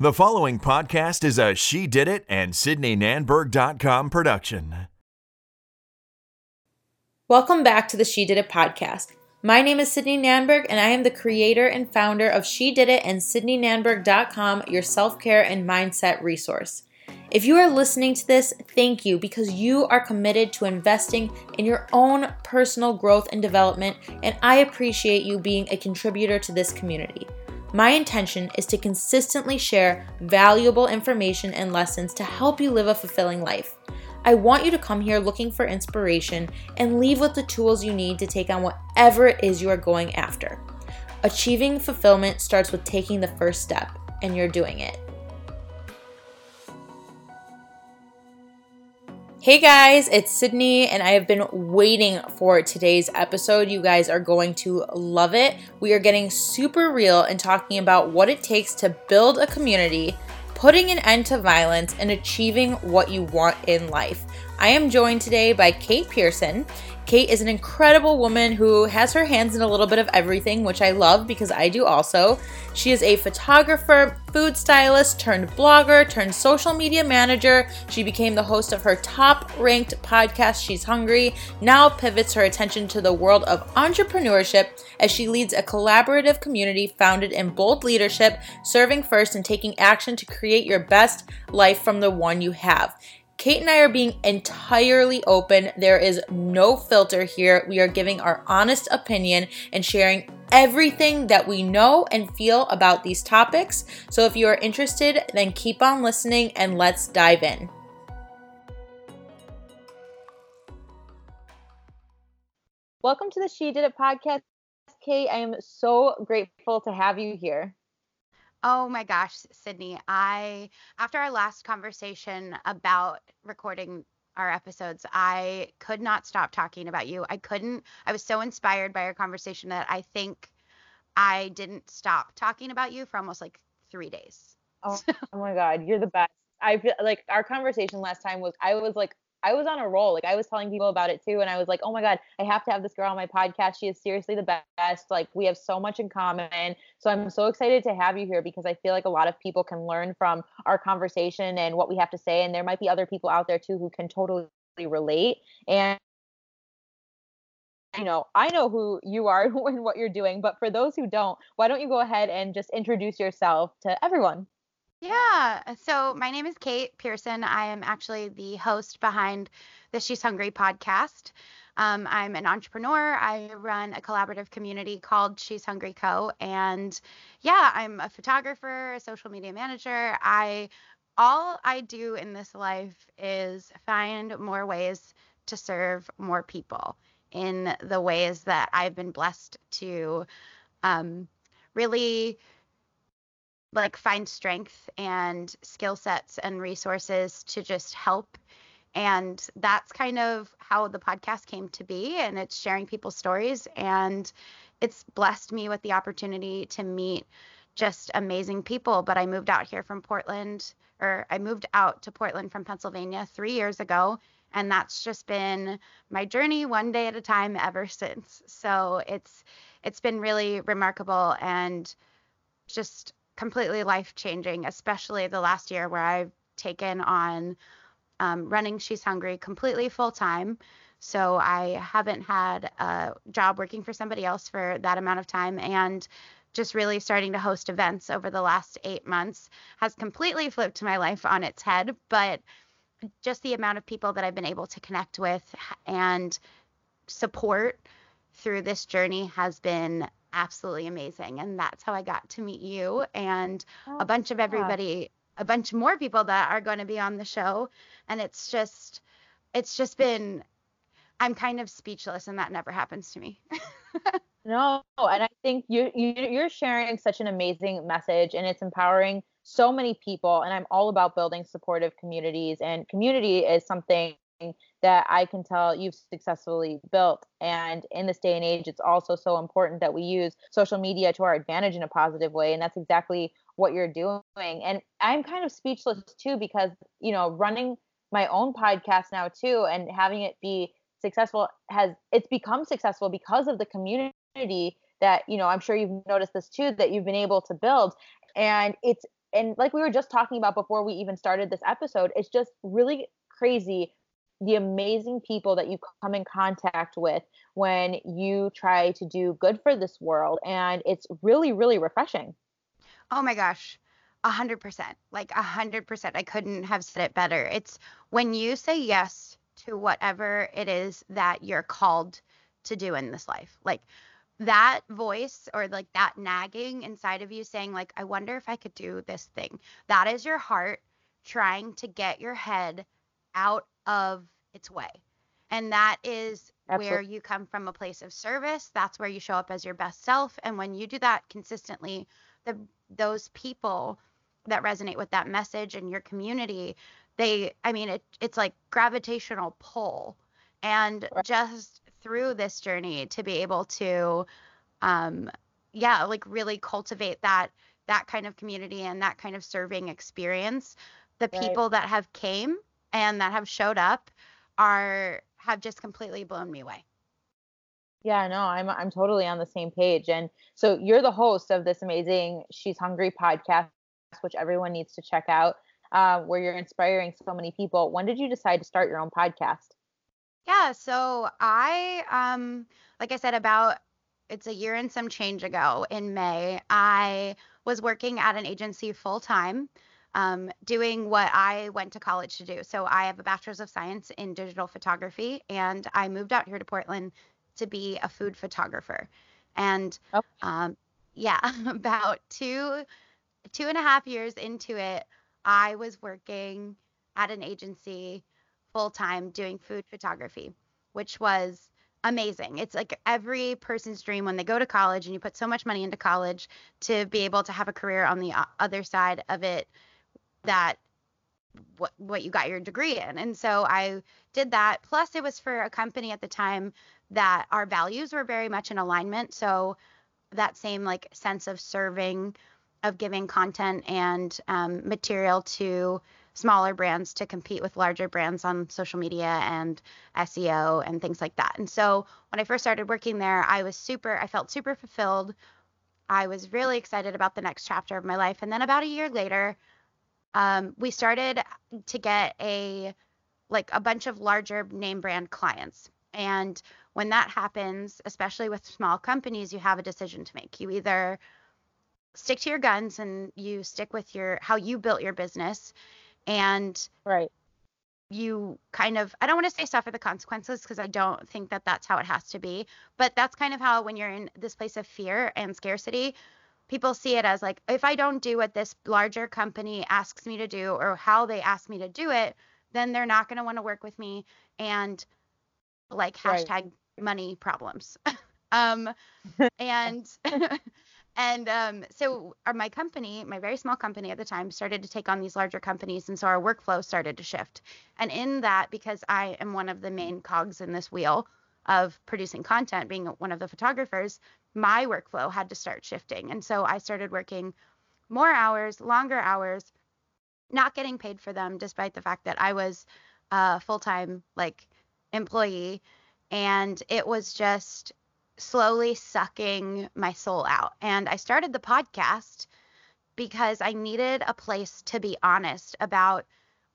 The following podcast is a She Did It and SydneyNanberg.com production. Welcome back to the She Did It podcast. My name is Sydney Nanberg, and I am the creator and founder of She Did It and SydneyNanberg.com, your self care and mindset resource. If you are listening to this, thank you because you are committed to investing in your own personal growth and development, and I appreciate you being a contributor to this community. My intention is to consistently share valuable information and lessons to help you live a fulfilling life. I want you to come here looking for inspiration and leave with the tools you need to take on whatever it is you are going after. Achieving fulfillment starts with taking the first step, and you're doing it. Hey guys, it's Sydney, and I have been waiting for today's episode. You guys are going to love it. We are getting super real and talking about what it takes to build a community, putting an end to violence, and achieving what you want in life. I am joined today by Kate Pearson. Kate is an incredible woman who has her hands in a little bit of everything, which I love because I do also. She is a photographer, food stylist, turned blogger, turned social media manager. She became the host of her top ranked podcast, She's Hungry, now pivots her attention to the world of entrepreneurship as she leads a collaborative community founded in bold leadership, serving first and taking action to create your best life from the one you have. Kate and I are being entirely open. There is no filter here. We are giving our honest opinion and sharing everything that we know and feel about these topics. So if you are interested, then keep on listening and let's dive in. Welcome to the She Did It podcast, Kate. I am so grateful to have you here. Oh my gosh, Sydney. I after our last conversation about recording our episodes, I could not stop talking about you. I couldn't. I was so inspired by our conversation that I think I didn't stop talking about you for almost like 3 days. Oh, oh my god, you're the best. I feel like our conversation last time was I was like I was on a roll. Like I was telling people about it too, and I was like, oh my god, I have to have this girl on my podcast. She is seriously the best. Like we have so much in common. So I'm so excited to have you here because I feel like a lot of people can learn from our conversation and what we have to say, and there might be other people out there too who can totally relate. And you know, I know who you are and what you're doing, but for those who don't, why don't you go ahead and just introduce yourself to everyone? Yeah. Uh, so my name is Kate Pearson. I am actually the host behind the She's Hungry podcast. Um, I'm an entrepreneur. I run a collaborative community called She's Hungry Co. And yeah, I'm a photographer, a social media manager. I all I do in this life is find more ways to serve more people in the ways that I've been blessed to um, really like find strength and skill sets and resources to just help. And that's kind of how the podcast came to be and it's sharing people's stories and it's blessed me with the opportunity to meet just amazing people. But i moved out here from portland or i moved out to portland from pennsylvania three years ago and that's just been my journey one day at a time ever since. So it's it's been really remarkable and just completely life changing, especially the last year where I've taken on um, running She's Hungry completely full time. So I haven't had a job working for somebody else for that amount of time. And just really starting to host events over the last eight months has completely flipped my life on its head. But just the amount of people that I've been able to connect with and support through this journey has been absolutely amazing. And that's how I got to meet you and oh, a bunch of everybody, a bunch more people that are going to be on the show. And it's just, it's just been, I'm kind of speechless, and that never happens to me. no, and I think you, you you're sharing such an amazing message, and it's empowering so many people. And I'm all about building supportive communities, and community is something that I can tell you've successfully built. And in this day and age, it's also so important that we use social media to our advantage in a positive way. And that's exactly what you're doing. And I'm kind of speechless too, because, you know, running my own podcast now too and having it be successful has it's become successful because of the community that you know i'm sure you've noticed this too that you've been able to build and it's and like we were just talking about before we even started this episode, it's just really crazy the amazing people that you come in contact with when you try to do good for this world and it's really really refreshing. Oh my gosh a hundred percent like a hundred percent. I couldn't have said it better. It's when you say yes to whatever it is that you're called to do in this life like that voice or like that nagging inside of you saying like i wonder if i could do this thing. That is your heart trying to get your head out of its way. And that is Absolutely. where you come from a place of service. That's where you show up as your best self. And when you do that consistently, the those people that resonate with that message and your community, they I mean it it's like gravitational pull. And right. just through this journey to be able to um yeah, like really cultivate that that kind of community and that kind of serving experience. The right. people that have came and that have showed up are have just completely blown me away. Yeah, no, I'm I'm totally on the same page. And so you're the host of this amazing She's Hungry podcast, which everyone needs to check out, uh, where you're inspiring so many people. When did you decide to start your own podcast? Yeah, so I um like I said about it's a year and some change ago in May, I was working at an agency full time um, doing what I went to college to do. So I have a bachelor's of science in digital photography, and I moved out here to Portland to be a food photographer. And oh. um, yeah, about two two and a half years into it, I was working at an agency full time doing food photography, which was amazing. It's like every person's dream when they go to college and you put so much money into college to be able to have a career on the other side of it that what what you got your degree in. And so I did that. Plus it was for a company at the time that our values were very much in alignment. So that same like sense of serving, of giving content and um, material to smaller brands to compete with larger brands on social media and SEO and things like that. And so when I first started working there, I was super, I felt super fulfilled. I was really excited about the next chapter of my life. And then about a year later, um, we started to get a like a bunch of larger name brand clients. And when that happens, especially with small companies, you have a decision to make. You either stick to your guns and you stick with your how you built your business and right you kind of I don't want to say suffer the consequences because I don't think that that's how it has to be, but that's kind of how when you're in this place of fear and scarcity, people see it as like if I don't do what this larger company asks me to do or how they ask me to do it, then they're not going to want to work with me and like hashtag right. money problems. um and and um so our, my company, my very small company at the time started to take on these larger companies and so our workflow started to shift. And in that because I am one of the main cogs in this wheel of producing content being one of the photographers, my workflow had to start shifting. And so I started working more hours, longer hours, not getting paid for them, despite the fact that I was a full time like employee. And it was just slowly sucking my soul out. And I started the podcast because I needed a place to be honest about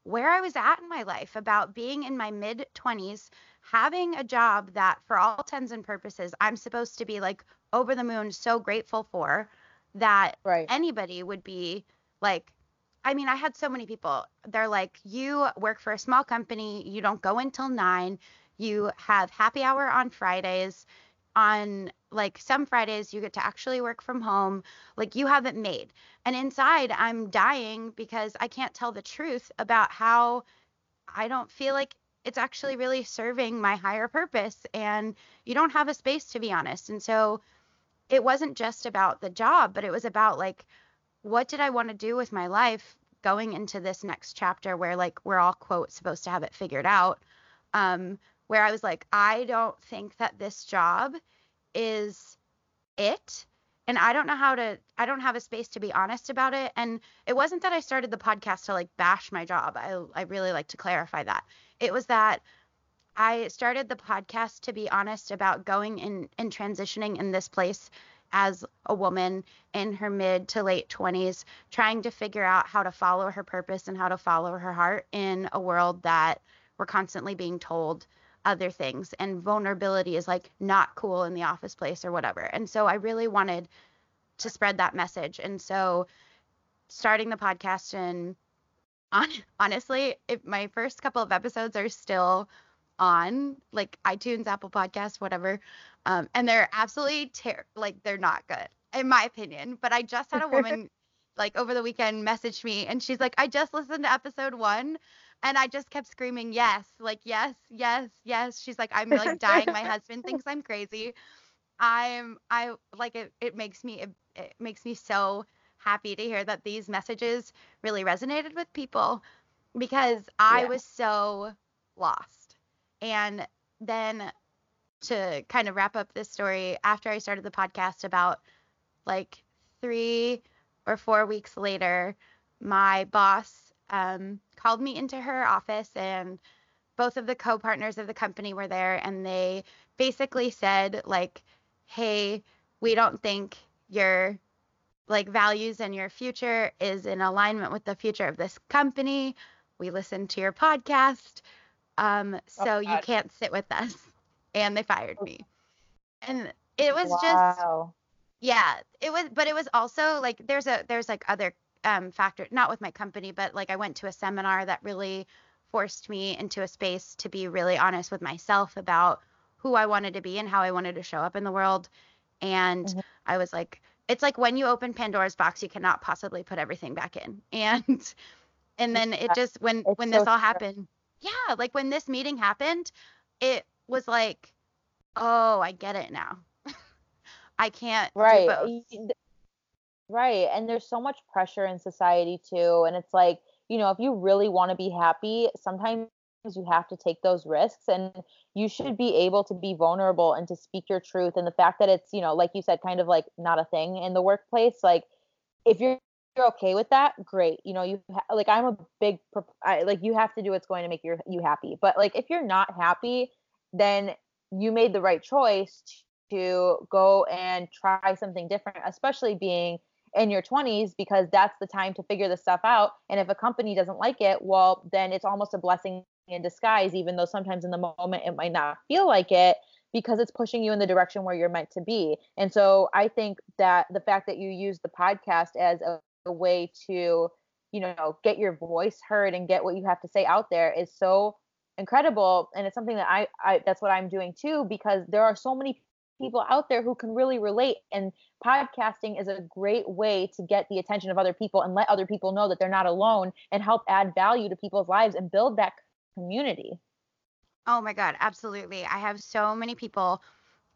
where I was at in my life, about being in my mid 20s, having a job that, for all intents and purposes, I'm supposed to be like over the moon, so grateful for that right. anybody would be like, I mean, I had so many people. They're like, you work for a small company, you don't go until nine, you have happy hour on Fridays. On like some Fridays, you get to actually work from home. Like you haven't made. And inside, I'm dying because I can't tell the truth about how I don't feel like it's actually really serving my higher purpose. And you don't have a space to be honest. And so it wasn't just about the job, but it was about like, what did I want to do with my life going into this next chapter where like we're all quote supposed to have it figured out. Um, where I was like, I don't think that this job is it. And I don't know how to, I don't have a space to be honest about it. And it wasn't that I started the podcast to like bash my job. I, I really like to clarify that. It was that I started the podcast to be honest about going in and transitioning in this place as a woman in her mid to late 20s trying to figure out how to follow her purpose and how to follow her heart in a world that we're constantly being told other things and vulnerability is like not cool in the office place or whatever. And so I really wanted to spread that message. And so starting the podcast and on, honestly, if my first couple of episodes are still on like iTunes, Apple Podcasts, whatever. Um, and they're absolutely ter- like they're not good in my opinion. But I just had a woman like over the weekend message me and she's like, I just listened to episode one and I just kept screaming, yes, like yes, yes, yes. She's like, I'm like dying. My husband thinks I'm crazy. I'm I like it. It makes me it, it makes me so happy to hear that these messages really resonated with people because I yeah. was so lost. And then to kind of wrap up this story, after I started the podcast, about like three or four weeks later, my boss um, called me into her office and both of the co-partners of the company were there and they basically said like hey we don't think your like values and your future is in alignment with the future of this company we listened to your podcast um so oh, you can't sit with us and they fired me and it was wow. just yeah it was but it was also like there's a there's like other um, factor, not with my company, but like I went to a seminar that really forced me into a space to be really honest with myself about who I wanted to be and how I wanted to show up in the world. And mm-hmm. I was like, it's like when you open Pandora's box, you cannot possibly put everything back in. And and then it just when it's when this all happened, yeah, like when this meeting happened, it was like, oh, I get it now. I can't right. Right. And there's so much pressure in society too. And it's like, you know, if you really want to be happy, sometimes you have to take those risks and you should be able to be vulnerable and to speak your truth. And the fact that it's, you know, like you said, kind of like not a thing in the workplace, like if you're you're okay with that great you know you ha- like i'm a big I, like you have to do what's going to make your you happy but like if you're not happy then you made the right choice to go and try something different especially being in your 20s because that's the time to figure this stuff out. And if a company doesn't like it, well, then it's almost a blessing in disguise, even though sometimes in the moment it might not feel like it because it's pushing you in the direction where you're meant to be. And so I think that the fact that you use the podcast as a, a way to, you know, get your voice heard and get what you have to say out there is so incredible and it's something that I, I that's what i'm doing too because there are so many people out there who can really relate and podcasting is a great way to get the attention of other people and let other people know that they're not alone and help add value to people's lives and build that community oh my god absolutely i have so many people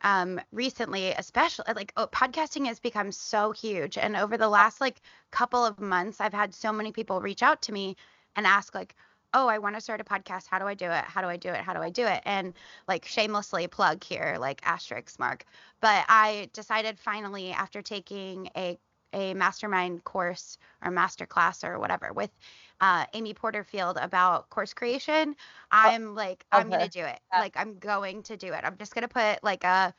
um recently especially like oh, podcasting has become so huge and over the last like couple of months i've had so many people reach out to me and ask like oh, I want to start a podcast. How do I do it? How do I do it? How do I do it? And like shamelessly plug here, like asterisk mark. But I decided finally after taking a a mastermind course or master class or whatever with uh, Amy Porterfield about course creation. Oh, I'm like, okay. I'm gonna do it. Yeah. Like I'm going to do it. I'm just gonna put like a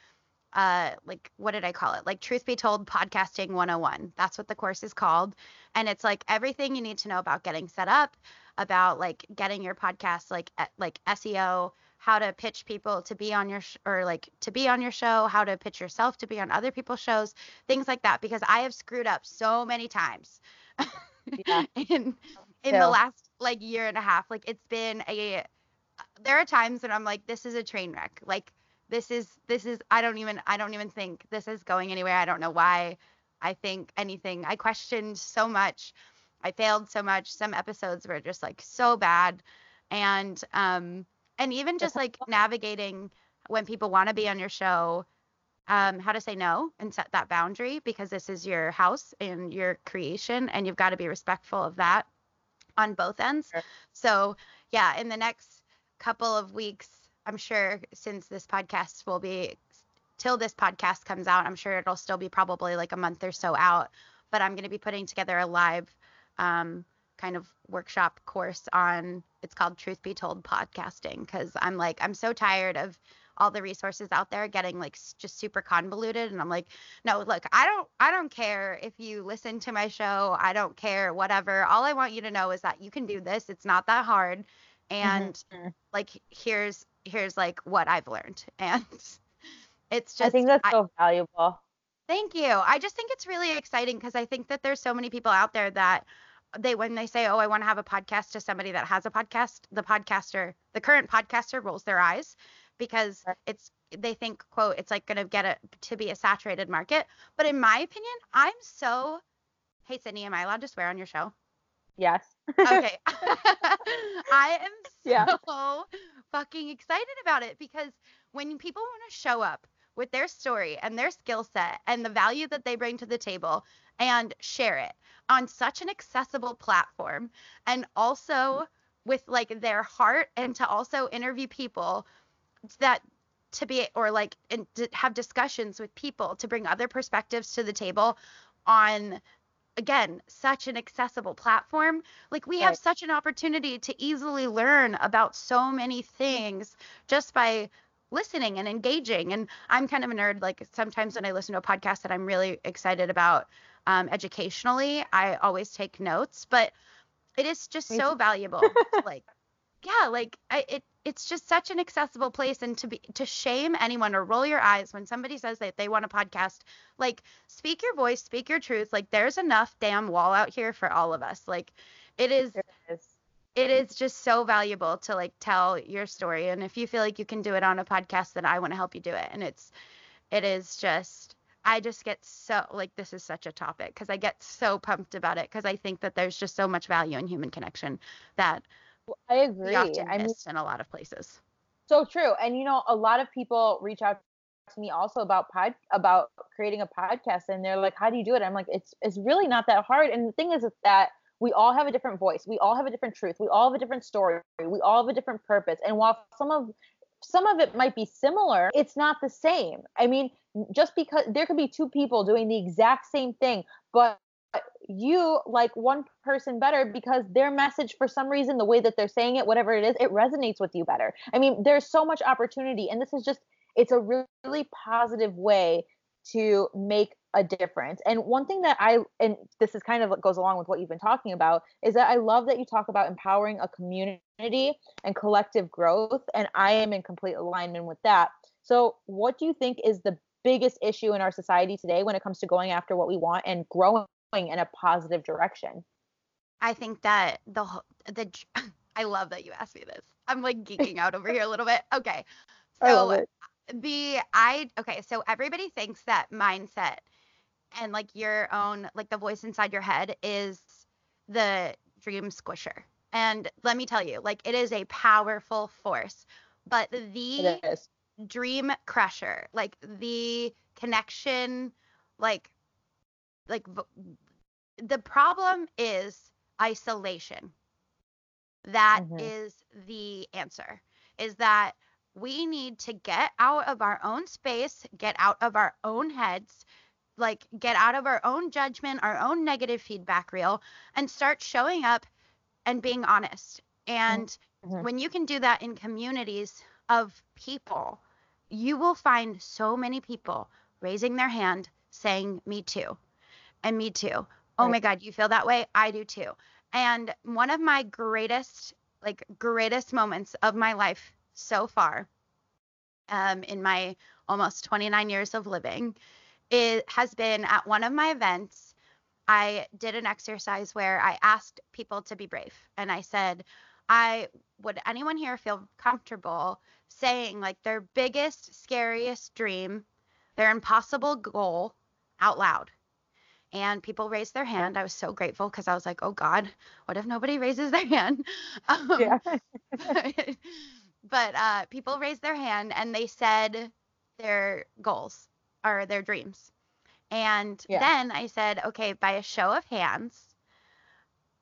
uh like what did I call it? Like truth be told podcasting 101. That's what the course is called. And it's like everything you need to know about getting set up, about like getting your podcast like like SEO, how to pitch people to be on your sh- or like to be on your show, how to pitch yourself to be on other people's shows, things like that because I have screwed up so many times. Yeah. in in the last like year and a half, like it's been a there are times when I'm like this is a train wreck. Like this is this is I don't even I don't even think this is going anywhere. I don't know why I think anything. I questioned so much I failed so much. Some episodes were just like so bad. And um and even just like navigating when people want to be on your show, um, how to say no and set that boundary because this is your house and your creation and you've got to be respectful of that on both ends. Sure. So yeah, in the next couple of weeks, I'm sure since this podcast will be till this podcast comes out, I'm sure it'll still be probably like a month or so out. But I'm going to be putting together a live um, kind of workshop course on it's called Truth Be Told podcasting because I'm like I'm so tired of all the resources out there getting like just super convoluted and I'm like no look I don't I don't care if you listen to my show I don't care whatever all I want you to know is that you can do this it's not that hard and mm-hmm. like here's here's like what I've learned and it's just I think that's so valuable Thank you. I just think it's really exciting because I think that there's so many people out there that they when they say, "Oh, I want to have a podcast" to somebody that has a podcast, the podcaster, the current podcaster rolls their eyes because it's they think quote it's like going to get it to be a saturated market. But in my opinion, I'm so Hey Sydney, am I allowed to swear on your show? Yes. okay. I am so yeah. fucking excited about it because when people want to show up with their story and their skill set and the value that they bring to the table and share it on such an accessible platform and also with like their heart and to also interview people that to be or like and have discussions with people to bring other perspectives to the table on again such an accessible platform like we right. have such an opportunity to easily learn about so many things just by listening and engaging. And I'm kind of a nerd. Like sometimes when I listen to a podcast that I'm really excited about um, educationally, I always take notes. But it is just so valuable. like, yeah, like I, it it's just such an accessible place and to be to shame anyone or roll your eyes when somebody says that they want a podcast like speak your voice speak your truth like there's enough damn wall out here for all of us like it is, it is. it is just so valuable to like tell your story and if you feel like you can do it on a podcast then i want to help you do it and it's it is just i just get so like this is such a topic because i get so pumped about it because i think that there's just so much value in human connection that i agree. Often i mean in a lot of places. So true and you know a lot of people reach out to me also about pod about creating a podcast and they're like how do you do it? I'm like it's it's really not that hard and the thing is that we all have a different voice we all have a different truth we all have a different story we all have a different purpose and while some of some of it might be similar it's not the same. I mean just because there could be two people doing the exact same thing but you like one person better because their message for some reason the way that they're saying it whatever it is it resonates with you better i mean there's so much opportunity and this is just it's a really positive way to make a difference. And one thing that I and this is kind of what goes along with what you've been talking about is that I love that you talk about empowering a community and collective growth and I am in complete alignment with that. So, what do you think is the biggest issue in our society today when it comes to going after what we want and growing in a positive direction? I think that the the I love that you asked me this. I'm like geeking out over here a little bit. Okay. So the I okay, so everybody thinks that mindset and like your own like the voice inside your head is the dream squisher. And let me tell you, like it is a powerful force. But the dream crusher, like the connection, like like the problem is isolation. That mm-hmm. is the answer. Is that we need to get out of our own space, get out of our own heads, like get out of our own judgment, our own negative feedback reel, and start showing up and being honest. And mm-hmm. when you can do that in communities of people, you will find so many people raising their hand saying, Me too. And me too. Oh my God, you feel that way? I do too. And one of my greatest, like, greatest moments of my life so far um, in my almost 29 years of living it has been at one of my events i did an exercise where i asked people to be brave and i said i would anyone here feel comfortable saying like their biggest scariest dream their impossible goal out loud and people raised their hand. I was so grateful because I was like, oh God, what if nobody raises their hand? Um, yeah. but uh, people raised their hand and they said their goals or their dreams. And yeah. then I said, okay, by a show of hands,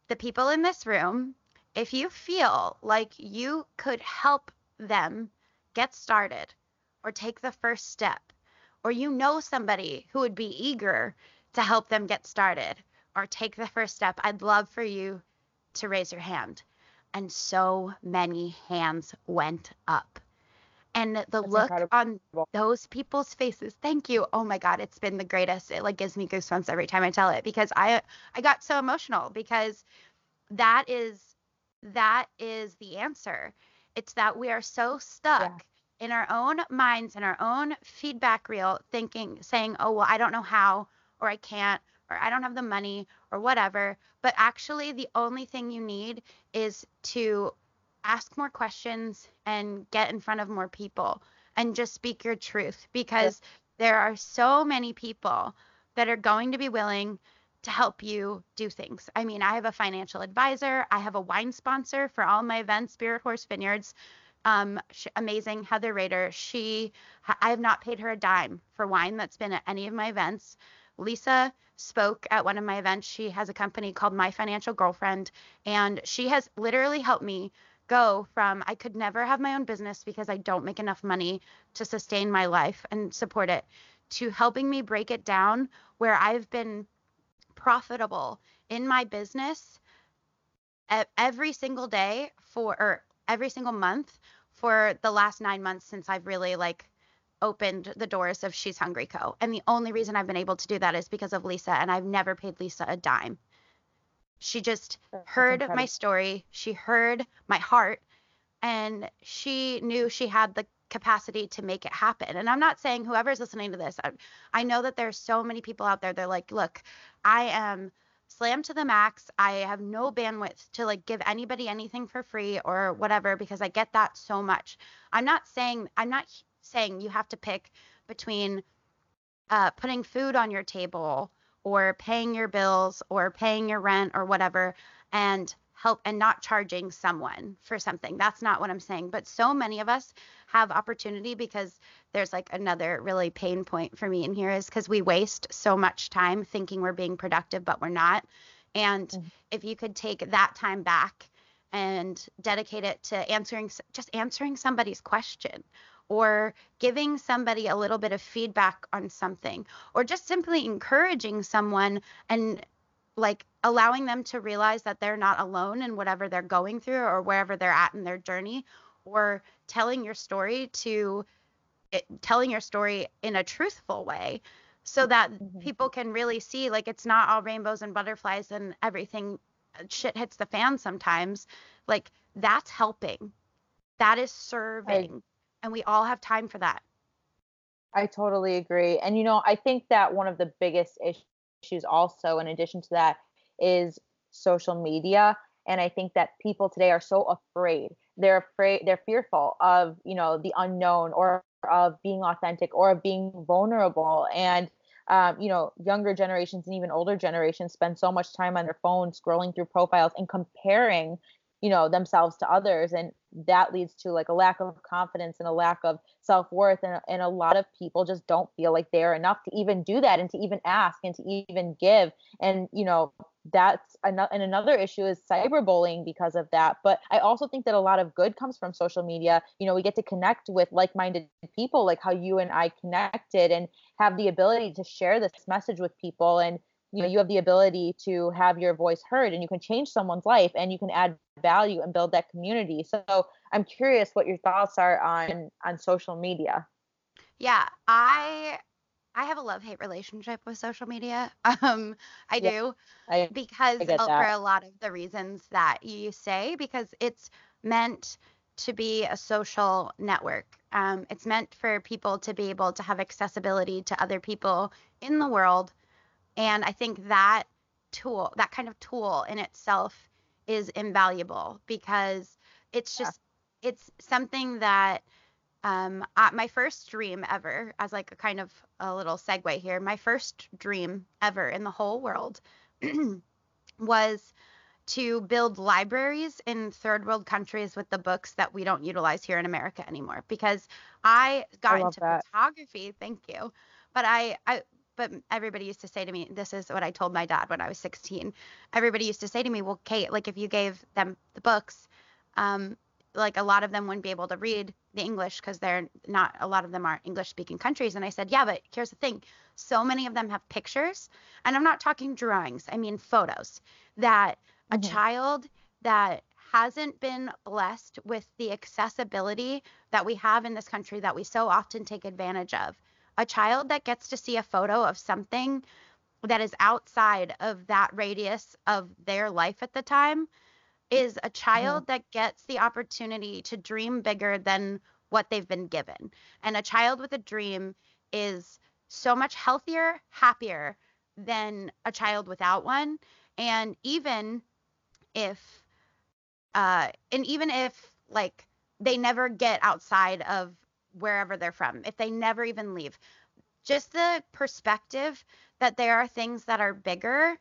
the people in this room, if you feel like you could help them get started or take the first step, or you know somebody who would be eager to help them get started or take the first step, I'd love for you to raise your hand. And so many hands went up. and the That's look incredible. on those people's faces thank you. Oh my god it's been the greatest. It like gives me goosebumps every time i tell it because i i got so emotional because that is that is the answer. It's that we are so stuck in our own minds in our own feedback reel thinking saying oh well i don't know how or i can't or i don't have the money or whatever but actually the only thing you need is to ask more questions and get in front of more people and just speak your truth because there are so many people that are going to be willing to help you do things. I mean, I have a financial advisor, I have a wine sponsor for all my events, Spirit Horse Vineyards. Um, sh- amazing Heather Rader. She, I have not paid her a dime for wine that's been at any of my events. Lisa spoke at one of my events. She has a company called My Financial Girlfriend, and she has literally helped me go from I could never have my own business because I don't make enough money to sustain my life and support it to helping me break it down where I've been profitable in my business every single day for or every single month for the last 9 months since I've really like opened the doors of She's Hungry Co. And the only reason I've been able to do that is because of Lisa and I've never paid Lisa a dime. She just That's heard my story, she heard my heart, and she knew she had the capacity to make it happen. And I'm not saying whoever's listening to this, I, I know that there's so many people out there. They're like, look, I am slammed to the max. I have no bandwidth to like give anybody anything for free or whatever because I get that so much. I'm not saying I'm not saying you have to pick between uh, putting food on your table or paying your bills or paying your rent or whatever and help and not charging someone for something. That's not what I'm saying. But so many of us have opportunity because there's like another really pain point for me in here is because we waste so much time thinking we're being productive, but we're not. And Mhm. if you could take that time back and dedicate it to answering just answering somebody's question or giving somebody a little bit of feedback on something or just simply encouraging someone and like allowing them to realize that they're not alone in whatever they're going through or wherever they're at in their journey or telling your story to it, telling your story in a truthful way so that Mhm. people can really see like it's not all rainbows and butterflies and everything uh, shit hits the fan sometimes. Like that's helping. That is serving and we all have time for that I totally agree. And you know, I think that one of the biggest issues also in addition to that is social media and I think that people today are so afraid. They're afraid they're fearful of, you know, the unknown or of being authentic or of being vulnerable and um, you know, younger generations and even older generations spend so much time on their phones scrolling through profiles and comparing you know themselves to others and that leads to like a lack of confidence and a lack of self-worth and, and a lot of people just don't feel like they're enough to even do that and to even ask and to even give. And you know that's another and another issue is cyberbullying because of that. But i also think that a lot of good comes from social media. You know we get to connect with like-minded people like how you and i connected and have the ability to share this message with people. And you know you have the ability to have your voice heard and you can change someone's life and you can add value and build that community. So i'm curious what your thoughts are on on social media. Yeah i i have a love hate relationship with social media. Um i Yeah, do i because I for a lot of the reasons that you say because it's meant to be a social network. Um, it's meant for people to be able to have accessibility to other people in the world and i think that tool that kind of tool in itself is invaluable because it's Yeah. just it's something that um, my first dream ever, as like a kind of a little segue here, my first dream ever in the whole world was to build libraries in third world countries with the books that we don't utilize here in America anymore. Because I got I into that. photography, thank you, but I, I, but everybody used to say to me, this is what I told my dad when I was 16. Everybody used to say to me, well, Kate, like if you gave them the books, um, like a lot of them wouldn't be able to read the English because they're not a lot of them are English speaking countries. And I said, yeah, but here's the thing. So many of them have pictures, and I'm not talking drawings, I mean photos that a Mhm. child that hasn't been blessed with the accessibility that we have in this country that we so often take advantage of. A child that gets to see a photo of something that is outside of that radius of their life at the time is a child mm-hmm. that gets the opportunity to dream bigger than what they've been given. And a child with a dream is so much healthier, happier than a child without one. And even if, uh, and even if like they never get outside of wherever they're from, if they never even leave, just the perspective that there are things that are bigger,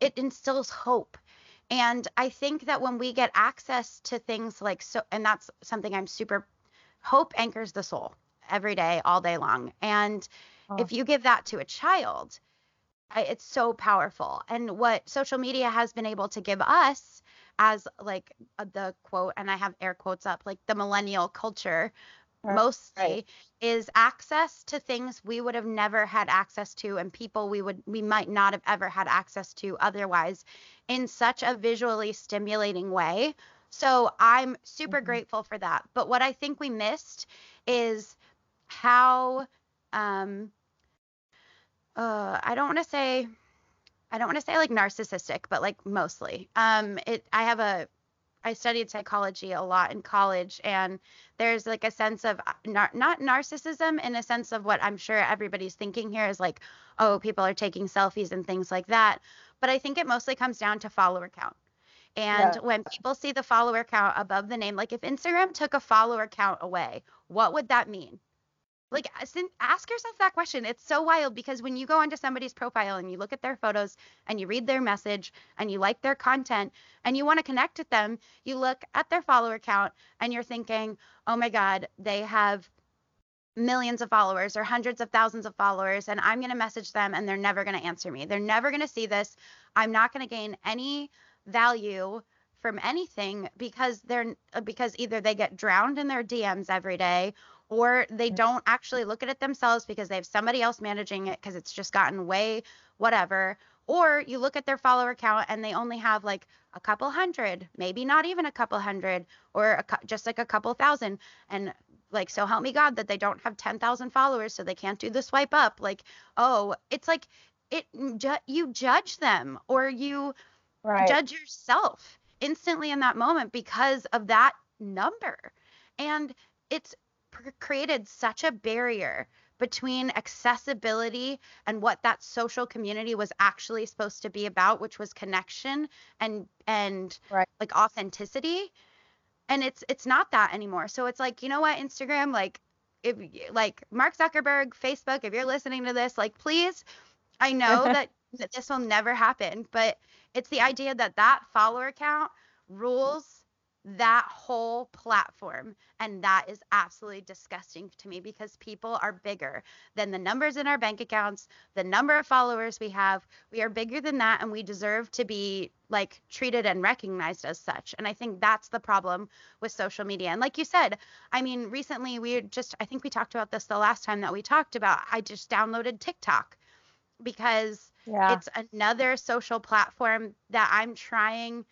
it instills hope. And I think that when we get access to things like so, and that's something I'm super, hope anchors the soul every day, all day long. And oh. if you give that to a child, it's so powerful. And what social media has been able to give us as like uh, the quote, and I have air quotes up, like the millennial culture mostly right. is access to things we would have never had access to and people we would we might not have ever had access to otherwise in such a visually stimulating way so i'm super mm-hmm. grateful for that but what i think we missed is how um uh i don't want to say I don't want to say like narcissistic, but like mostly. Um, it I have a I studied psychology a lot in college, and there's like a sense of uh, nar- not narcissism in a sense of what I'm sure everybody's thinking here is like, oh, people are taking selfies and things like that. But I think it mostly comes down to follower count. And yeah. when people see the follower count above the name, like if Instagram took a follower count away, what would that mean? Like uh, ask yourself that question. It's so wild because when you go onto somebody's profile and you look at their photos and you read their message and you like their content and you want to connect with them you look at their follower count and you're thinking oh my god they have millions of followers or hundreds of thousands of followers and i'm going to message them and they're never going to answer me. They're never going to see this. I'm not going to gain any value from anything because they're uh, because either they get drowned in their DMs every day or they mm-hmm. don't actually look at it themselves because they have somebody else managing it because it's just gotten way whatever or you look at their follower count and they only have like a couple hundred maybe not even a couple hundred or a, just like a couple thousand and like so help me god that they don't have 10,000 followers so they can't do the swipe up like oh it's like it mm, ju- you judge them or you right. judge yourself instantly in that moment because of that number and it's created such a barrier between accessibility and what that social community was actually supposed to be about which was connection and and right. like authenticity and it's it's not that anymore so it's like you know what instagram like if like mark zuckerberg facebook if you're listening to this like please i know that, that this will never happen but it's the idea that that follower count rules that whole platform. And that is absolutely disgusting to me because people are bigger than the numbers in our bank accounts, the number of followers we have. We are bigger than that and we deserve to be like treated and recognized as such. And I think that's the problem with social media. And like you said, I mean, recently we just, I think we talked about this the last time that we talked about, I just downloaded TikTok because yeah. it's another social platform that I'm trying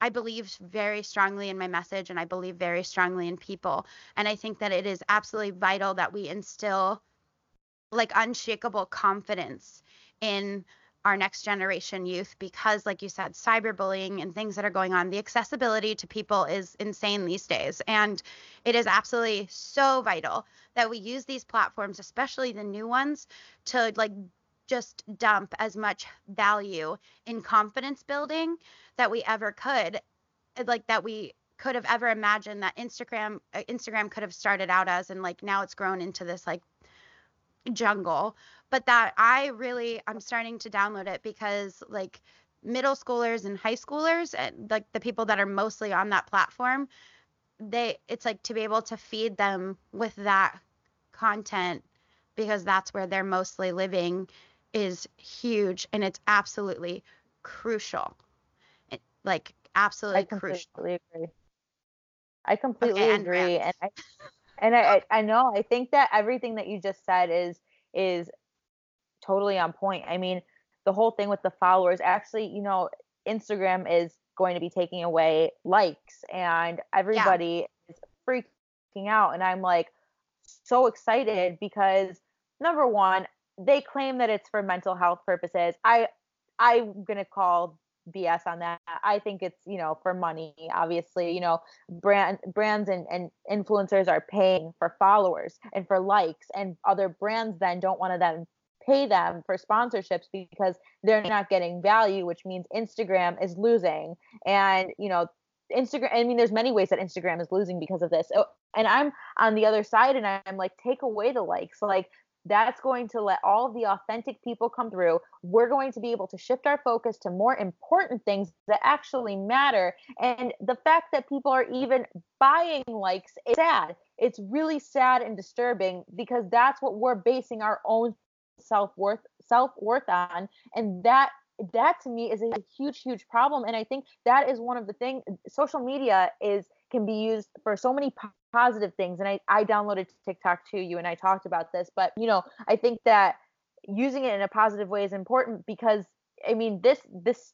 I believe very strongly in my message and I believe very strongly in people. And I think that it is absolutely vital that we instill like unshakable confidence in our next generation youth because like you said cyberbullying and things that are going on the accessibility to people is insane these days and it is absolutely so vital that we use these platforms especially the new ones to like just dump as much value in confidence building that we ever could eh, like that we could have ever imagined that Instagram uh, Instagram could have started out as and like now it's grown into this like jungle. But that I really I'm starting to download it because like middle schoolers and high schoolers and like the people that are mostly on that platform they it's like to be able to feed them with that content because that's where they're mostly living is huge and it's absolutely crucial. It, like absolutely I completely crucial. agree. I completely okay, agree and, and I and I I know I think that everything that you just said is is totally on point. I mean, the whole thing with the followers actually, you know, Instagram is going to be taking away likes and everybody yeah. is freaking out and I'm like so excited because number one, they claim that it's for mental health purposes. I I'm gonna call BS on that. I think it's you know for money. Obviously, you know brand brands and, and influencers are paying for followers and for likes, and other brands then don't want to then pay them for sponsorships because they're not getting value, which means Instagram is losing. And you know Instagram. I mean, there's many ways that Instagram is losing because of this. Oh, and I'm on the other side, and I'm like, take away the likes, like that's going to let all of the authentic people come through. We're going to be able to shift our focus to more important things that actually matter. And the fact that people are even buying likes is sad. It's really sad and disturbing because that's what we're basing our own self-worth self-worth on and that that to me is a huge huge problem and i think that is one of the things social media is can be used for so many positive things and I, I downloaded tiktok too you and i talked about this but you know i think that using it in a positive way is important because i mean this this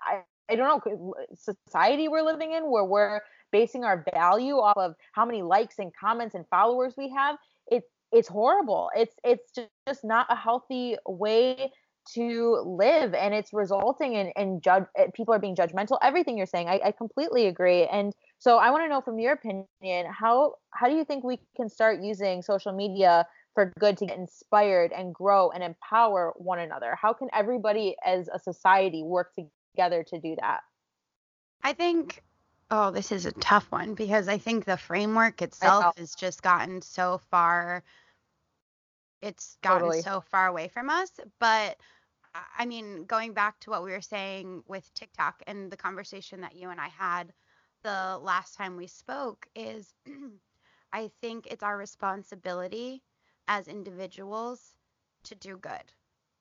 i, I don't know society we're living in where we're basing our value off of how many likes and comments and followers we have it it's horrible. It's it's just not a healthy way to live and it's resulting in, in judge eh, people are being judgmental everything you're saying. I, I completely agree and so i want to know from your opinion how how do you think we can start using social media for good to get inspired and grow and empower one another? How can everybody as a society work together to do that? I think oh this is a tough one because i think the framework itself has just gotten so far it's gotten totally. so far away from us but I mean, going back to what we were saying with TikTok and the conversation that you and I had the last time we spoke is I think it's our responsibility as individuals to do good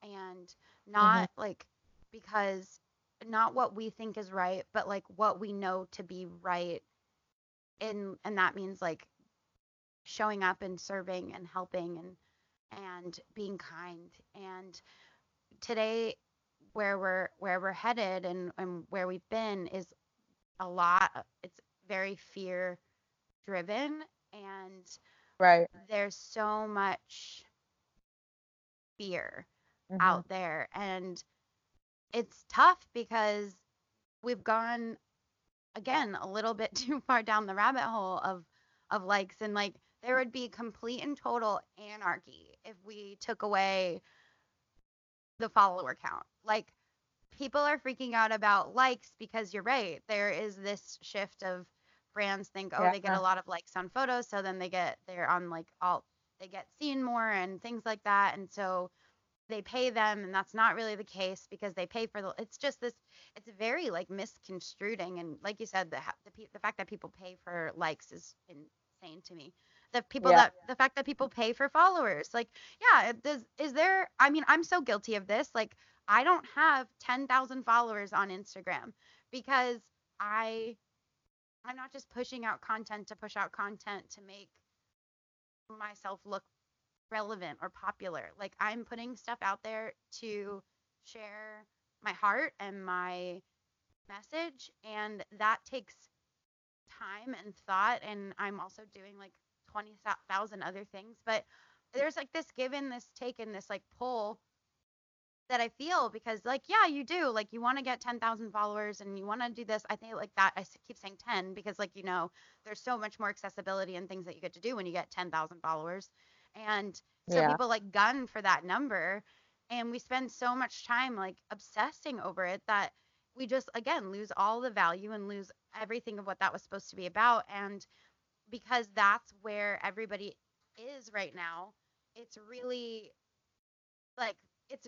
and not mm-hmm. like because not what we think is right, but like what we know to be right. And and that means like showing up and serving and helping and and being kind and today where we're where we're headed and, and where we've been is a lot it's very fear driven and right there's so much fear mm-hmm. out there and it's tough because we've gone again a little bit too far down the rabbit hole of of likes and like there would be complete and total anarchy if we took away the follower count. Like people are freaking out about likes because you're right. There is this shift of brands think, oh, yeah. they get a lot of likes on photos, so then they get they're on like all they get seen more and things like that, and so they pay them, and that's not really the case because they pay for the. It's just this. It's very like misconstruing, and like you said, the the, the fact that people pay for likes is insane to me the people yeah. that the fact that people pay for followers like yeah does is there i mean i'm so guilty of this like i don't have 10,000 followers on instagram because i i'm not just pushing out content to push out content to make myself look relevant or popular like i'm putting stuff out there to share my heart and my message and that takes time and thought and i'm also doing like 20,000 other things. But there's like this give and this take and this like pull that I feel because like yeah you do like you want to get 10,000 followers and you want to do this I think like that I keep saying 10 because like you know there's so much more accessibility and things that you get to do when you get 10,000 followers and so yeah. people like gun for that number and we spend so much time like obsessing over it that we just again lose all the value and lose everything of what that was supposed to be about and because that's where everybody is right now. It's really like it's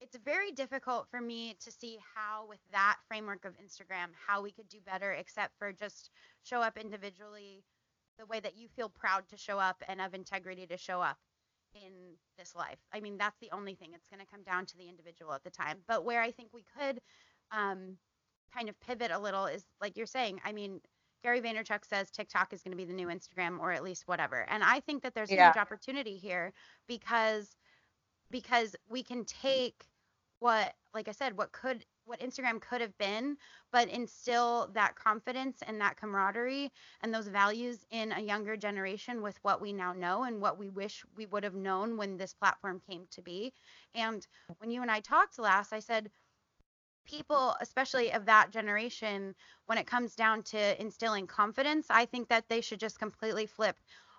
it's very difficult for me to see how with that framework of Instagram how we could do better except for just show up individually the way that you feel proud to show up and of integrity to show up in this life. I mean, that's the only thing. It's going to come down to the individual at the time. But where I think we could um, kind of pivot a little is like you're saying. I mean, Gary Vaynerchuk says TikTok is going to be the new Instagram or at least whatever. And I think that there's a huge opportunity here because because we can take what like I said, what could what Instagram could have been, but instill that confidence and that camaraderie and those values in a younger generation with what we now know and what we wish we would have known when this platform came to be. And when you and I talked last, I said, people, especially of that generation, when it comes down to instilling confidence, I think that they should just completely flip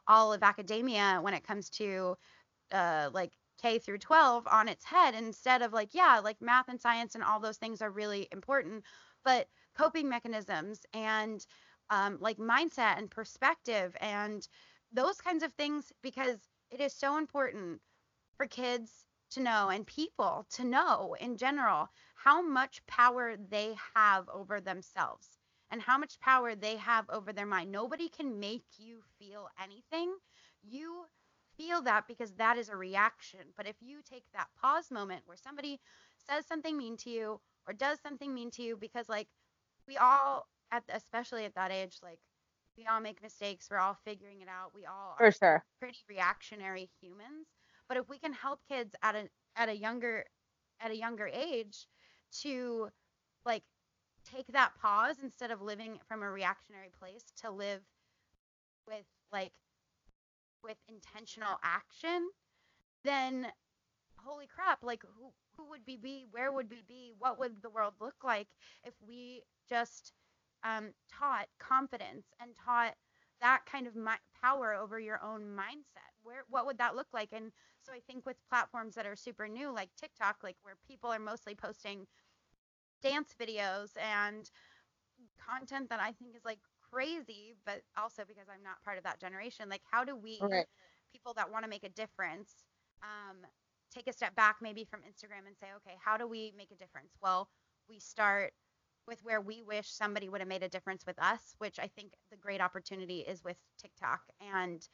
all of academia when it comes to uh, like K through 12 on its head instead of like, yeah, like math and science and all those things are really important, but coping mechanisms and um, like mindset and perspective and those kinds of things because it is so important for kids to know and people to know in general how much power they have over themselves and how much power they have over their mind. Nobody can make you feel anything. You feel that because that is a reaction. But if you take that pause moment where somebody says something mean to you or does something mean to you, because like we all, at especially at that age, like we all make mistakes. We're all figuring it out. We all For are sure. pretty reactionary humans. But if we can help kids at a at a younger at a younger age to like take that pause instead of living from a reactionary place to live with like with intentional action, then holy crap, like who who would we be? Where would we be? What would the world look like if we just um, taught confidence and taught that kind of mi- power over your own mindset? Where what would that look like? And so I think with platforms that are super new, like TikTok, like where people are mostly posting dance videos and content that I think is like crazy, but also because I'm not part of that generation. Like, how do we, Right. people that want to make a difference, um, take a step back maybe from Instagram and say, okay, how do we make a difference? Well, we start with where we wish somebody would have made a difference with us, which I think the great opportunity is with TikTok and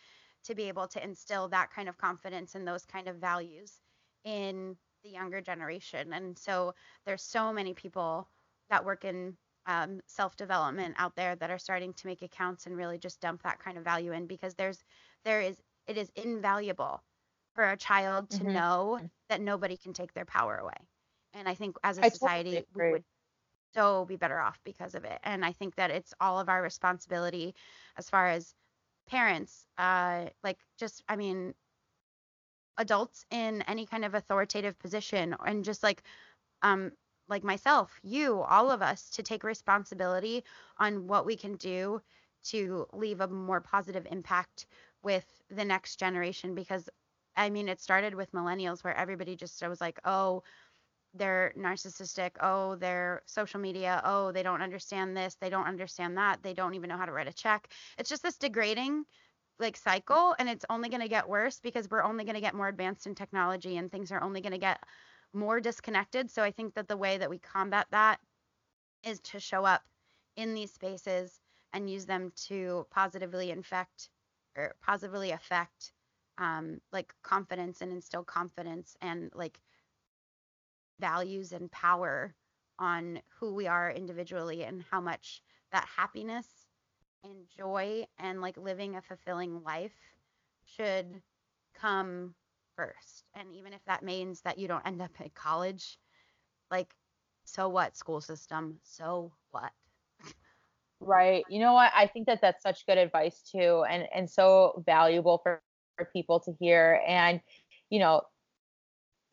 to be able to instill that kind of confidence and those kind of values in the younger generation. And so there's so many people that work in um, self development out there that are starting to make accounts and really just dump that kind of value in because there's there is it is invaluable for a child to Mhm. know that nobody can take their power away. And I think as a I totally society we would so be better off because of it. And I think that it's all of our responsibility as far as parents, uh, like just I mean adults in any kind of authoritative position and just like um like myself, you, all of us to take responsibility on what we can do to leave a more positive impact with the next generation because I mean it started with millennials where everybody just I was like, "Oh, they're narcissistic. Oh, they're social media. Oh, they don't understand this. They don't understand that. They don't even know how to write a check." It's just this degrading like cycle and it's only going to get worse because we're only going to get more advanced in technology and things are only going to get more disconnected. So I think that the way that we combat that is to show up in these spaces and use them to positively infect or positively affect um, like confidence and instill confidence and like values and power on who we are individually and how much that happiness and joy and like living a fulfilling life should come first. And even if that means that you don't end up at college, like, so what, school system? So what? Right. You know what? I think that that's such good advice too, and and so valuable for for people to hear. And you know,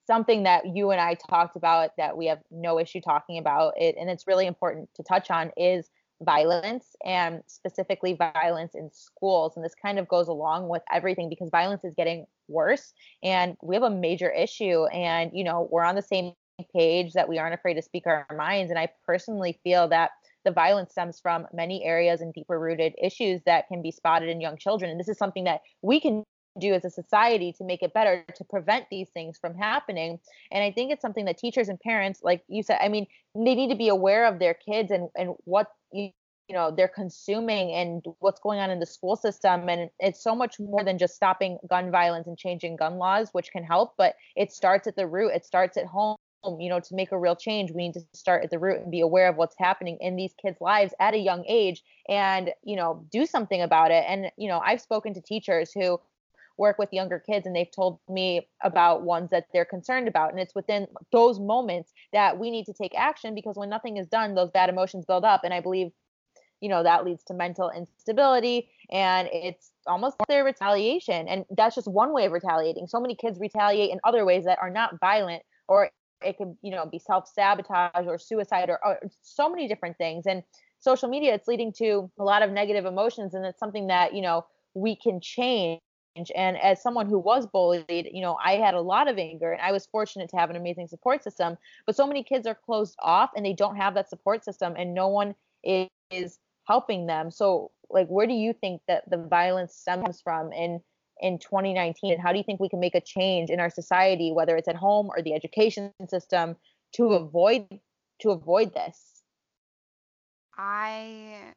something that you and I talked about that we have no issue talking about it, and it's really important to touch on is violence and specifically violence in schools. And this kind of goes along with everything because violence is getting worse, and we have a major issue. And you know, we're on the same page that we aren't afraid to speak our minds. And I personally feel that the violence stems from many areas and deeper rooted issues that can be spotted in young children. And this is something that we can do as a society to make it better to prevent these things from happening. And I think it's something that teachers and parents, like you said, I mean, they need to be aware of their kids and, and what you, you know they're consuming and what's going on in the school system and it's so much more than just stopping gun violence and changing gun laws which can help but it starts at the root. It starts at home you know to make a real change we need to start at the root and be aware of what's happening in these kids lives at a young age and you know do something about it. And you know i've spoken to teachers who work with younger kids and they've told me about ones that they're concerned about. And it's within those moments that we need to take action because when nothing is done those bad emotions build up. And i believe you know that leads to mental instability and it's almost their retaliation. And that's just one way of retaliating. So many kids retaliate in other ways that are not violent or it could you know be self-sabotage or suicide or, or so many different things. And social media it's leading to a lot of negative emotions and it's something that you know we can change and as someone who was bullied you know i had a lot of anger and i was fortunate to have an amazing support system but so many kids are closed off and they don't have that support system and no one is, is helping them. So like where do you think that the violence stems from in in 2019 and how do you think we can make a change in our society whether it's at home or the education system to avoid to avoid this? I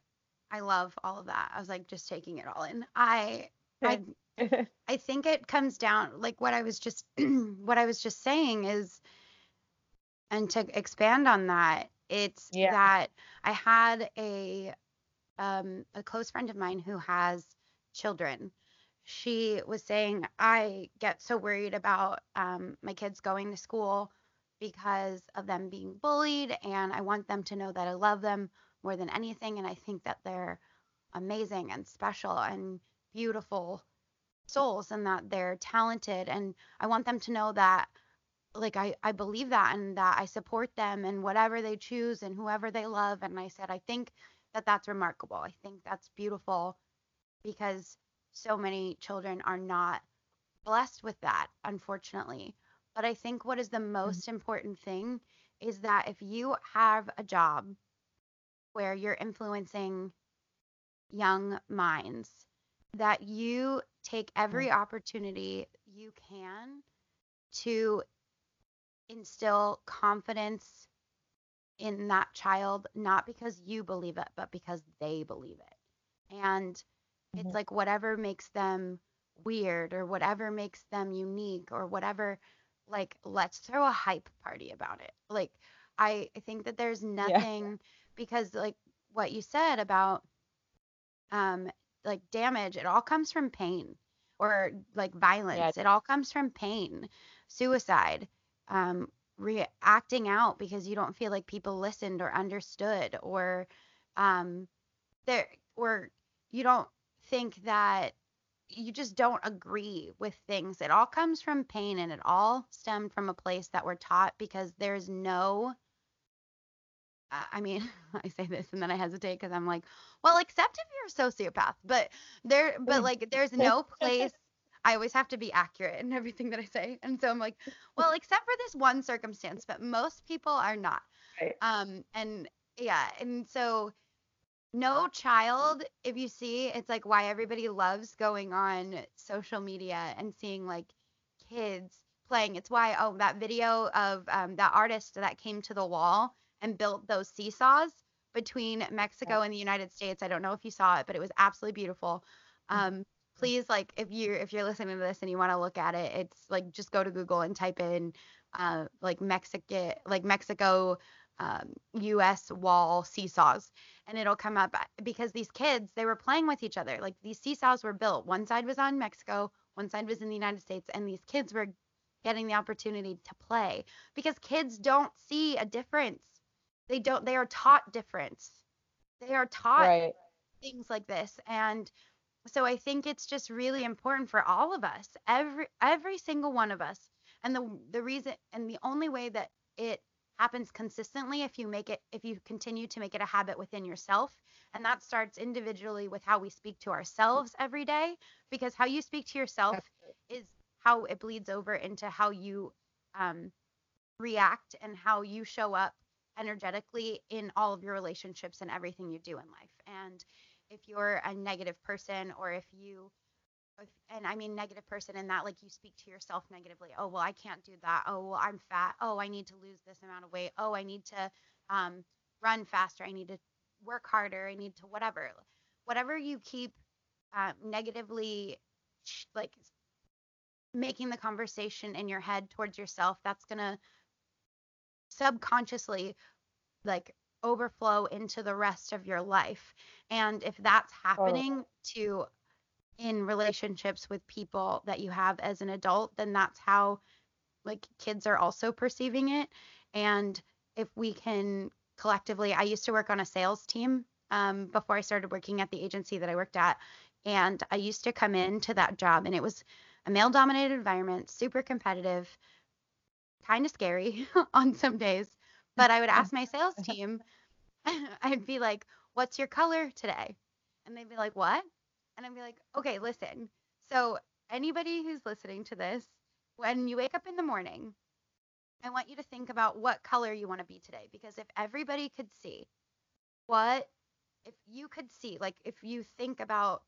i love all of that. I was like just taking it all in. I i I think it comes down like what I was just what I was just saying is and to expand on that, it's yeah. that I had a um a close friend of mine who has children. She was saying I get so worried about um my kids going to school because of them being bullied and I want them to know that I love them more than anything and I think that they're amazing and special and beautiful souls and that they're talented and I want them to know that like I I believe that and that I support them and whatever they choose and whoever they love and I said I think that that's remarkable. I think that's beautiful because so many children are not blessed with that unfortunately. But I think what is the mm-hmm. most mm-hmm. important thing is that if you have a job where you're influencing young minds that you take every mm. opportunity you can to instill confidence in that child, not because you believe it, but because they believe it. And mm-hmm. it's like whatever makes them weird or whatever makes them unique or whatever, like, let's throw a hype party about it. Like, I, I think that there's nothing yeah. because, like, what you said about um, like damage, it all comes from pain or like violence. Yeah. It all comes from pain, suicide, um, reacting out because you don't feel like people listened or understood or um, there or you don't think that you just don't agree with things. It all comes from pain and it all stemmed from a place that we're taught because there's no I mean, I say this and then I hesitate because I'm like, well, except if you're a sociopath, but there, but like, there's no place. I always have to be accurate in everything that I say, and so I'm like, well, except for this one circumstance, but most people are not. Right. Um, and yeah, and so no child, if you see, it's like why everybody loves going on social media and seeing like kids playing. It's why oh that video of um, that artist that came to the wall and built those seesaws between Mexico and the United States. I don't know if you saw it, but it was absolutely beautiful. Mm. Um, please, like, if you if you're listening to this and you want to look at it, it's like just go to Google and type in uh, like Mexico, like Mexico, um, U.S. wall seesaws, and it'll come up because these kids they were playing with each other. Like these seesaws were built. One side was on Mexico, one side was in the United States, and these kids were getting the opportunity to play because kids don't see a difference they don't they are taught difference they are taught right. things like this and so i think it's just really important for all of us every every single one of us and the the reason and the only way that it happens consistently if you make it if you continue to make it a habit within yourself and that starts individually with how we speak to ourselves every day because how you speak to yourself is how it bleeds over into how you um, react and how you show up energetically in all of your relationships and everything you do in life. And if you're a negative person or if you if, and I mean negative person in that like you speak to yourself negatively. Oh, well, I can't do that. Oh, well, I'm fat. Oh, I need to lose this amount of weight. Oh, I need to um, run faster. I need to work harder. I need to whatever. Whatever you keep uh, negatively like making the conversation in your head towards yourself, that's to subconsciously like overflow into the rest of your life. And if that's happening oh. to in relationships with people that you have as an adult, then that's how like kids are also perceiving it. And if we can collectively, I used to work on a sales team um, before I started working at the agency that I worked at. And I used to come into that job, and it was a male dominated environment, super competitive, kind of scary on some days. But I would ask my sales team, I'd be like, What's your color today? And they'd be like, What? And I'd be like, Okay, listen. So, anybody who's listening to this, when you wake up in the morning, I want you to think about what color you want to be today. Because if everybody could see what, if you could see, like if you think about,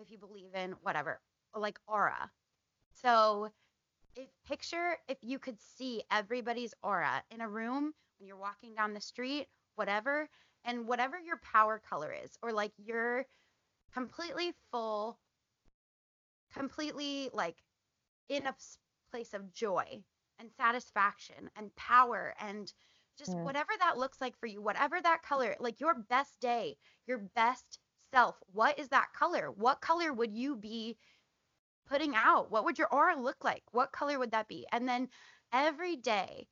if you believe in whatever, like aura. So if picture if you could see everybody's aura in a room when you're walking down the street, whatever, and whatever your power color is, or like you're completely full, completely like in a place of joy and satisfaction and power and just yeah. whatever that looks like for you, whatever that color, like your best day, your best self, what is that color? What color would you be putting out? What would your aura look like? What color would that be? And then every day,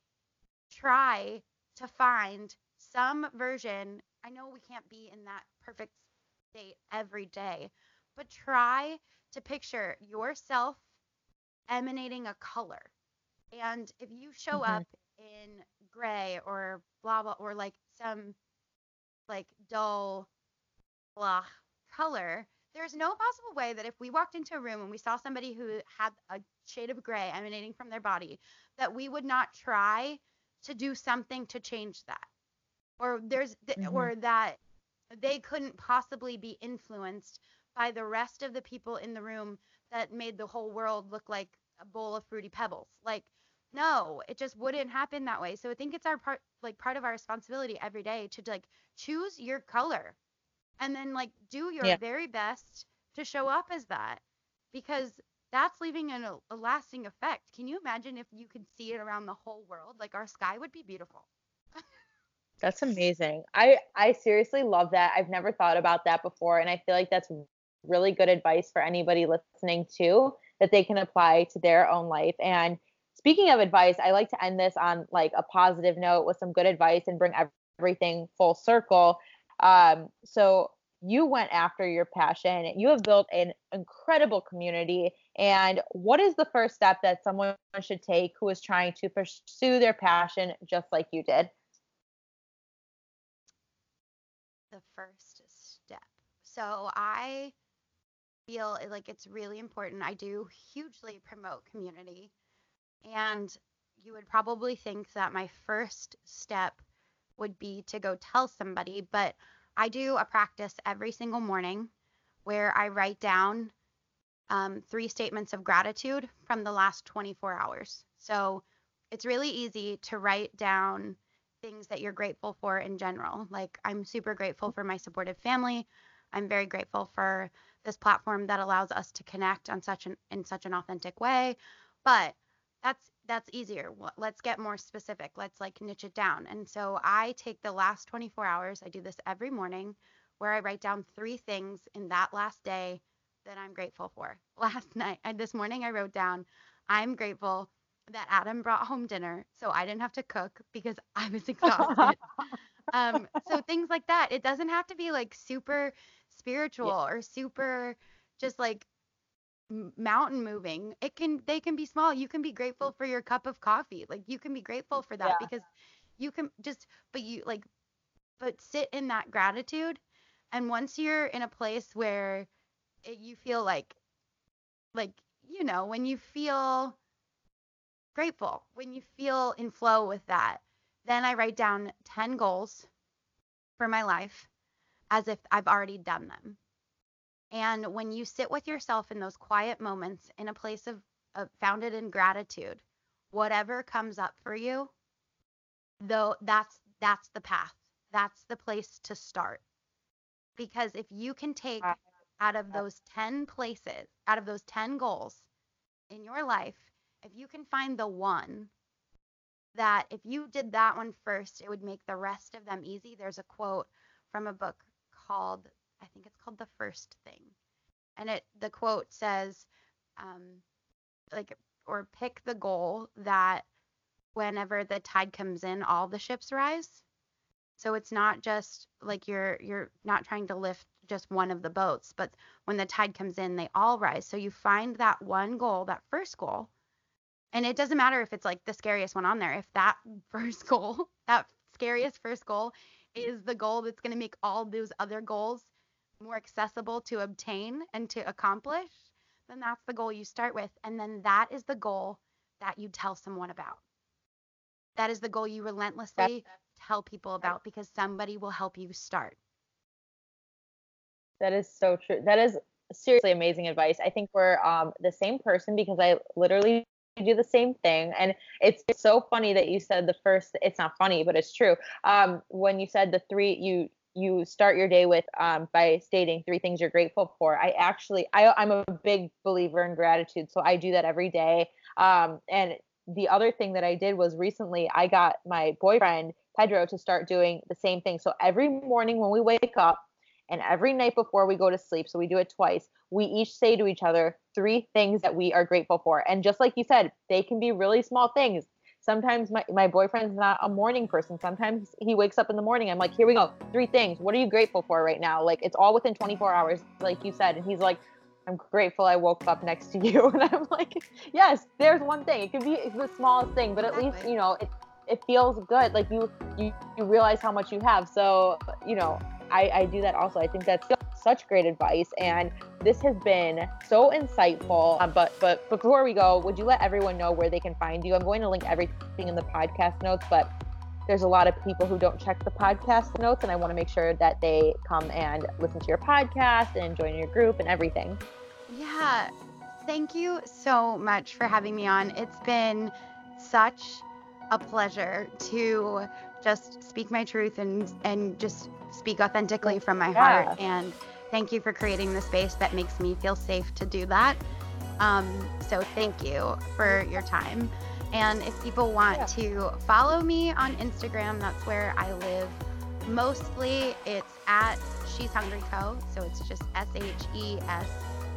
try to find some version. I know we can't be in that perfect state every day, but try to picture yourself emanating a color. And if you show mm-hmm. up in gray or blah blah or like some like dull blah color, there's no possible way that if we walked into a room and we saw somebody who had a shade of gray emanating from their body, that we would not try to do something to change that. Or there's mm-hmm. or that they couldn't possibly be influenced by the rest of the people in the room that made the whole world look like a bowl of fruity pebbles. Like no, it just wouldn't happen that way. So I think it's our part like part of our responsibility every day to like choose your color and then like do your yeah. very best to show up as that because that's leaving an, a lasting effect. Can you imagine if you could see it around the whole world? Like our sky would be beautiful. that's amazing. I I seriously love that. I've never thought about that before and I feel like that's really good advice for anybody listening too that they can apply to their own life. And speaking of advice, I like to end this on like a positive note with some good advice and bring everything full circle. Um, so you went after your passion. You have built an incredible community. And what is the first step that someone should take who is trying to pursue their passion just like you did? The first step. So I feel like it's really important. I do hugely promote community. And you would probably think that my first step would be to go tell somebody, but I do a practice every single morning where I write down um, three statements of gratitude from the last 24 hours. So it's really easy to write down things that you're grateful for in general. Like, I'm super grateful for my supportive family. I'm very grateful for this platform that allows us to connect on such an in such an authentic way. But that's that's easier. Let's get more specific. Let's like niche it down. And so I take the last 24 hours, I do this every morning where I write down three things in that last day that I'm grateful for. Last night, and this morning I wrote down, I'm grateful that Adam brought home dinner so I didn't have to cook because I was exhausted. um, so things like that. It doesn't have to be like super spiritual yeah. or super just like mountain moving it can they can be small. You can be grateful for your cup of coffee. Like you can be grateful for that yeah. because you can just but you like but sit in that gratitude. And once you're in a place where it, you feel like like you know when you feel grateful when you feel in flow with that then i write down 10 goals for my life as if i've already done them and when you sit with yourself in those quiet moments in a place of, of founded in gratitude, whatever comes up for you, though that's that's the path. That's the place to start. Because if you can take out of those 10 places, out of those 10 goals in your life, if you can find the one that if you did that one first, it would make the rest of them easy. There's a quote from a book called I think it's called The First Thing. and it the quote says, um, like or pick the goal that whenever the tide comes in, all the ships rise. So it's not just like you're you're not trying to lift just one of the boats, but when the tide comes in, they all rise. So you find that one goal, that first goal, and it doesn't matter if it's like the scariest one on there. If that first goal, that scariest first goal is the goal that's going to make all those other goals more accessible to obtain and to accomplish, then that's the goal you start with. And then that is the goal that you tell someone about. That is the goal you relentlessly tell people about because somebody will help you start. That is so true. That is seriously amazing advice. I think we're um, the same person because I literally do the same thing. And it's so funny that you said the first. It's not funny, but it's true. Um, when you said the three, you you start your day with um, by stating three things you're grateful for. I actually, I, I'm a big believer in gratitude, so I do that every day. Um, and the other thing that I did was recently I got my boyfriend Pedro to start doing the same thing. So every morning when we wake up, and every night before we go to sleep, so we do it twice, we each say to each other three things that we are grateful for. And just like you said, they can be really small things. Sometimes my, my boyfriend's not a morning person. Sometimes he wakes up in the morning. I'm like, here we go. Three things. What are you grateful for right now? Like it's all within 24 hours, like you said. And he's like, I'm grateful I woke up next to you. And I'm like, yes, there's one thing. It could be the smallest thing, but at least, you know, it, it feels good. Like you, you, you realize how much you have. So, you know, I, I do that also. I think that's such great advice. And this has been so insightful. Um, but but before we go, would you let everyone know where they can find you? I'm going to link everything in the podcast notes, but there's a lot of people who don't check the podcast notes, and I want to make sure that they come and listen to your podcast and join your group and everything. Yeah. Thank you so much for having me on. It's been such a pleasure to just speak my truth and and just speak authentically from my yeah. heart. And thank you for creating the space that makes me feel safe to do that. Um, so thank you for your time. And if people want yeah. to follow me on Instagram, that's where I live. Mostly it's at She's Hungry Co. So it's just S H E S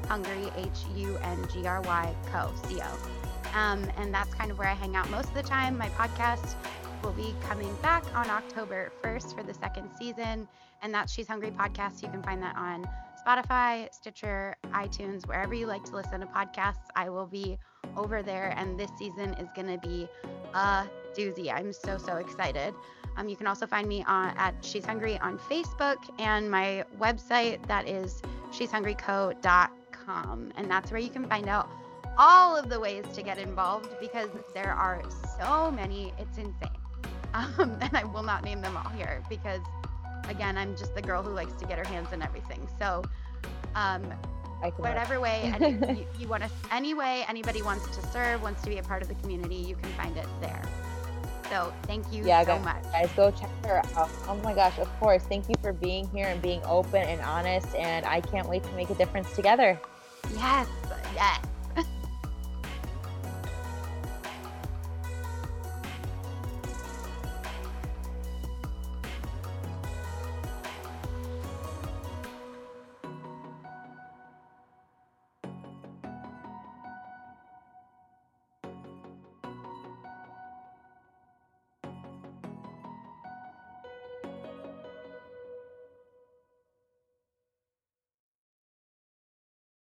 Hungry H U N G R Y Co. C O. Um, and that's kind of where I hang out most of the time. My podcast will be coming back on October 1st for the second season, and that's She's Hungry Podcast. You can find that on Spotify, Stitcher, iTunes, wherever you like to listen to podcasts. I will be over there, and this season is going to be a doozy. I'm so, so excited. Um, you can also find me on, at She's Hungry on Facebook and my website that is she'shungryco.com. And that's where you can find out all of the ways to get involved because there are so many. It's insane. Um, and I will not name them all here because, again, I'm just the girl who likes to get her hands in everything. So, um, whatever way any, you, you want to, any way anybody wants to serve, wants to be a part of the community, you can find it there. So thank you yeah, so guys, much. Guys, go check her out. Oh my gosh, of course. Thank you for being here and being open and honest. And I can't wait to make a difference together. Yes, yes.